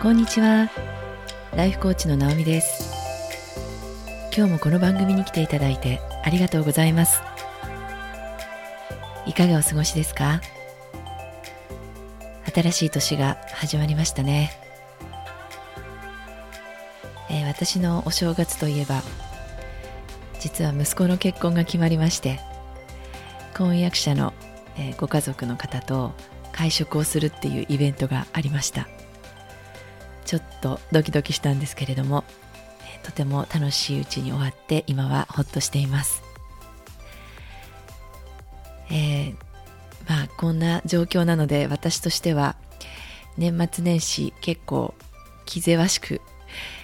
こんにちは。ライフコーチの直美です。今日もこの番組に来ていただいてありがとうございます。いかがお過ごしですか？新しい年が始まりましたね、えー、私のお正月といえば実は息子の結婚が決まりまして婚約者の、えー、ご家族の方と会食をするっていうイベントがありました。ちょっとドキドキしたんですけれども、とても楽しいうちに終わって今はほっとしています。えー、まあこんな状況なので私としては年末年始結構気ぜわしく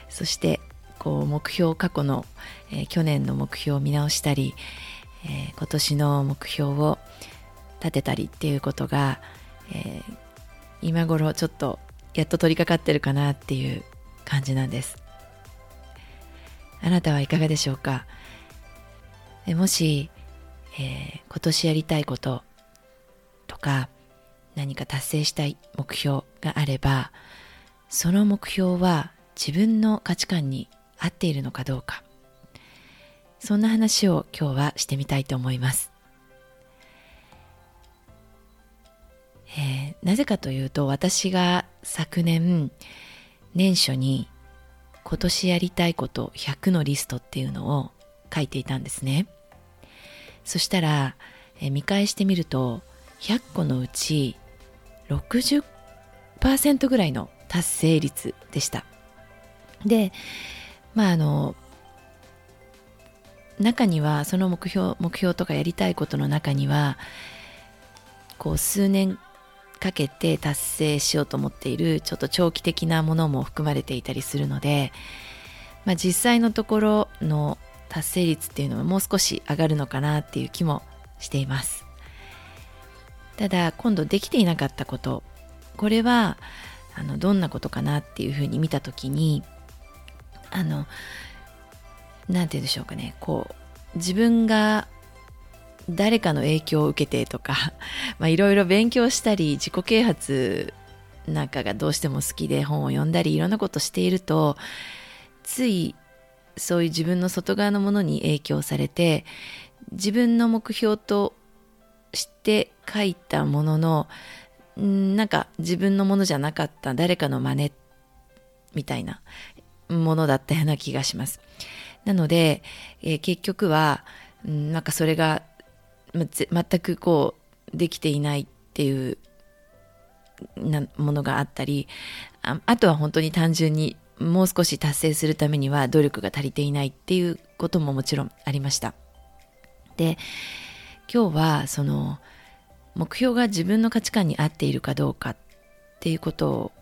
そしてこう目標過去の、えー、去年の目標を見直したり、えー、今年の目標を立てたりっていうことが、えー、今頃ちょっとやっと取り掛かってるかなっていう感じなんです。あなたはいかがでしょうか？えもし、えー、今年やりたいこととか何か達成したい目標があればその目標は自分の価値観に合っているのかどうか。そんな話を今日はしてみたいと思います。えー、なぜかというと私が昨年年初に今年やりたいこと100のリストっていうのを書いていたんですね。そしたら、見返してみると100個のうち60%ぐらいの達成率でした。でまああの中にはその目標目標とかやりたいことの中にはこう数年かけて達成しようと思っているちょっと長期的なものも含まれていたりするので、まあ、実際のところの達成率っていうのはもう少し上がるのかなっていう気もしています。ただ今度できていなかったことこれはあのどんなことかなっていうふうに見た時にあの何て言うんでしょうかねこう自分が誰かの影響を受けてとか いろいろ勉強したり自己啓発なんかがどうしても好きで本を読んだりいろんなことしているとついそういう自分の外側のものに影響されて自分の目標として書いたもののなんか自分のものじゃなかった誰かの真似みたいなものだったような気がします。なので、えー、結局はなんかそれが全くこうできていないっていうなものがあったりああとは本当に単純にもう少し達成するためには努力が足りていないっていうことももちろんありました。で今日はその目標が自分の価値観に合っているかどうかっていうこと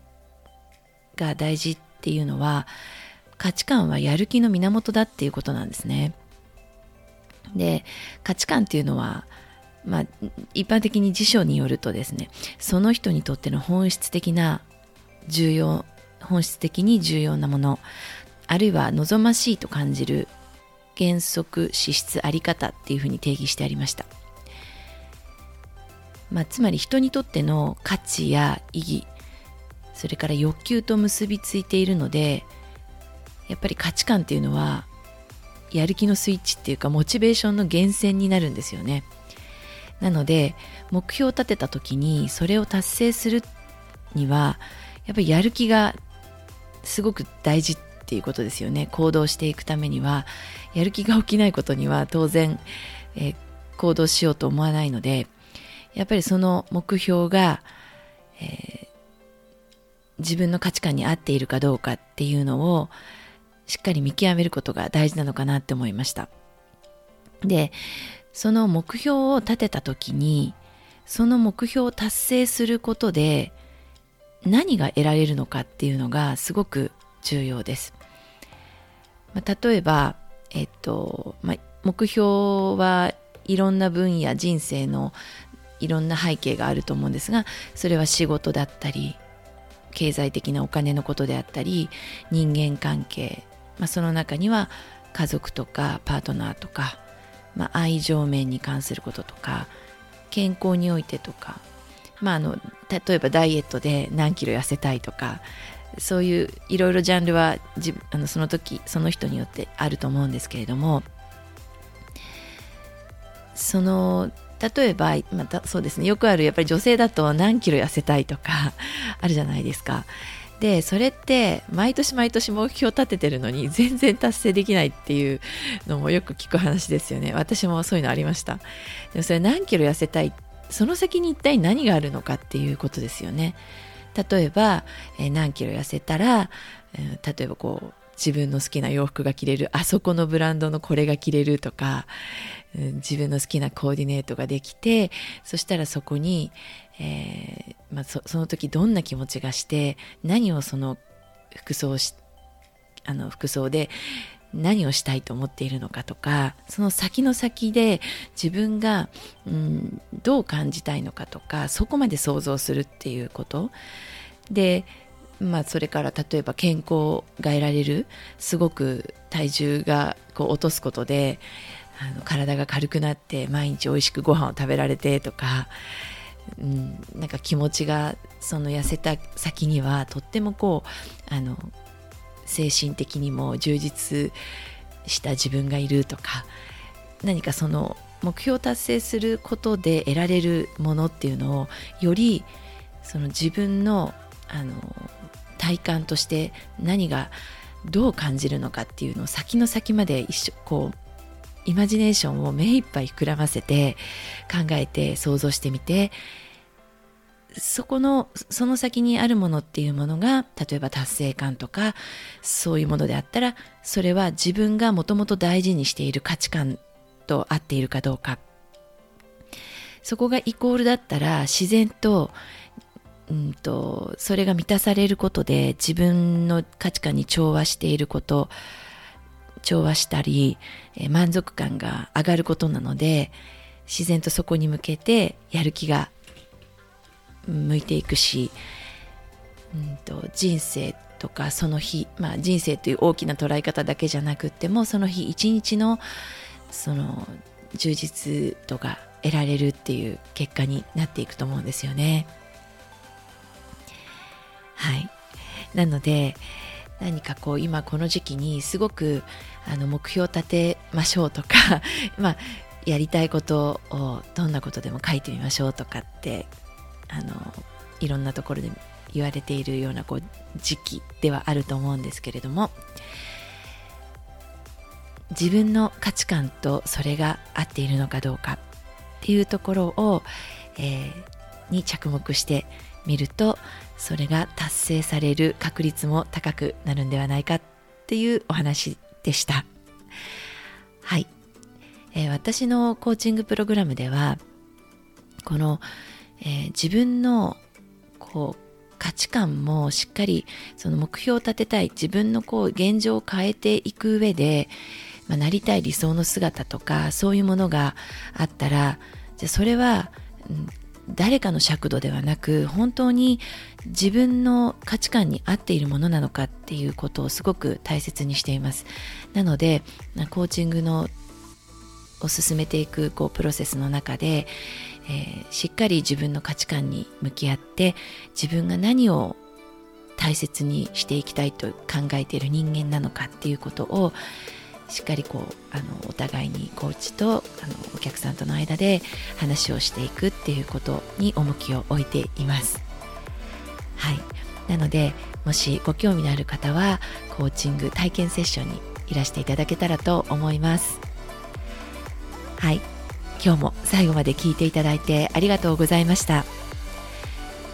が大事っていうのは価値観はやる気の源だっていうことなんですね。で価値観っていうのはまあ、一般的に辞書によるとですねその人にとっての本質的な重要本質的に重要なものあるいは望ましいと感じる原則資質あり方っていうふうに定義してありました、まあ、つまり人にとっての価値や意義それから欲求と結びついているのでやっぱり価値観っていうのはやる気のスイッチっていうかモチベーションの源泉になるんですよね。なので目標を立てた時にそれを達成するにはやっぱりやる気がすごく大事っていうことですよね。行動していくためには。やる気が起きないことには当然、え、行動しようと思わないのでやっぱりその目標が、えー、自分の価値観に合っているかどうかっていうのをしっかり見極めることが大事なのかなって思いましたでその目標を立てた時にその目標を達成することで何が得られるのかっていうのがすごく重要です。まあ、例えば、えっとまあ、目標はいろんな分野人生のいろんな背景があると思うんですがそれは仕事だったり経済的なお金のことであったり人間関係、まあ、その中には家族とかパートナーとか、まあ、愛情面に関することとか健康においてとか、まあ、あの例えばダイエットで何キロ痩せたいとかそういういろいろジャンルはあのその時その人によってあると思うんですけれどもその例えば、またそうですねよくあるやっぱり女性だと何キロ痩せたいとかあるじゃないですか。でそれって毎年毎年目標立ててるのに 全然達成できないっていうのもよく聞く話ですよね。私もそういうのありました。でもそれ何キロ痩せたい？その先に一体何があるのかっていうことですよね。例えば、えー、何キロ痩せたら、えー、例えばこう自分の好きな洋服が着れるあそこのブランドのこれが着れるとか、うん、自分の好きなコーディネートができてそしたらそこに、えー、まあ、その時どんな気持ちがして何をその服装しあの服装で何をしたいと思っているのかとかその先の先で自分が、うん、どう感じたいのかとかそこまで想像するっていうこと。でまあ、それから例えば健康が得られるすごく体重がこう落とすことであの体が軽くなって毎日おいしくご飯を食べられてとか、うん、なんか気持ちがその痩せた先にはとってもこうあの精神的にも充実した自分がいるとか何かその目標を達成することで得られるものっていうのをよりその自分のあの体感として何がどう感じるのかっていうのを先の先まで一緒こうイマジネーションを目いっぱい膨らませて考えて想像してみてそこのその先にあるものっていうものが例えば達成感とかそういうものであったらそれは自分がもともと大事にしている価値観と合っているかどうか。そこがイコールだったら自然とうんと、それが満たされることで自分の価値観に調和していること、調和したり、え満足感が上がることなので、自然とそこに向けてやる気が向いていくし、うんと、人生とかその日、まあ人生という大きな捉え方だけじゃなくっても、その日一日のその充実度が得られるっていう結果になっていくと思うんですよね。はい。なので何かこう今この時期にすごくあの目標を立てましょうとか まあやりたいことをどんなことでも書いてみましょうとかってあのいろんなところで言われているようなこう時期ではあると思うんですけれども自分の価値観とそれが合っているのかどうかっていうところを、えー、に着目してみるとそれが達成される確率も高くなるんではないかっていうお話でした。はい、えー、私のコーチングプログラムではこの、えー、自分のこう価値観もしっかりその目標を立てたい自分のこう現状を変えていく上で、まあ、なりたい理想の姿とかそういうものがあったらじゃそれは、うん、誰かの尺度ではなく本当に自分の価値観に合っているものなのかっていうことをすごく大切にしています。なのでコーチングのを進めていくこうプロセスの中で、えー、しっかり自分の価値観に向き合って自分が何を大切にしていきたいと考えている人間なのかっていうことをしっかりこうあのお互いにコーチとあのお客さんとの間で話をしていくっていうことに重きを置いています。はい。なのでもしご興味のある方はコーチング体験セッションにいらしていただけたらと思います。はい。今日も最後まで聞いていただいてありがとうございました。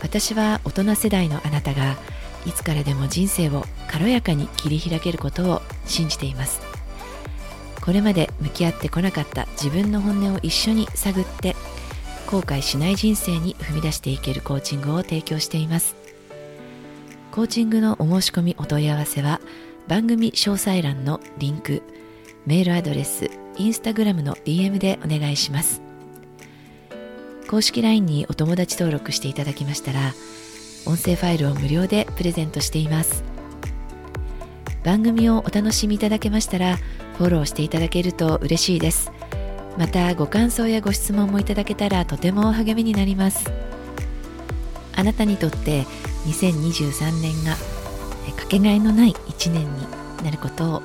私は大人世代のあなたがいつからでも人生を軽やかに切り開けることを信じています。これまで向き合ってこなかった自分の本音を一緒に探って後悔しない人生に踏み出していけるコーチングを提供しています。コーチングのお申し込みお問い合わせは番組詳細欄のリンクメールアドレスインスタグラムの DM でお願いします。公式 LINE にお友達登録していただきましたら音声ファイルを無料でプレゼントしています。番組をお楽しみいただけましたらフォローしていただけると嬉しいです。またご感想やご質問もいただけたらとても励みになります。あなたにとって2023年がかけがえのない1年になることを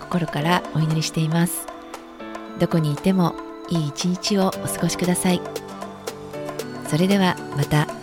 心からお祈りしています。どこにいてもいい一日をお過ごしください。それではまた。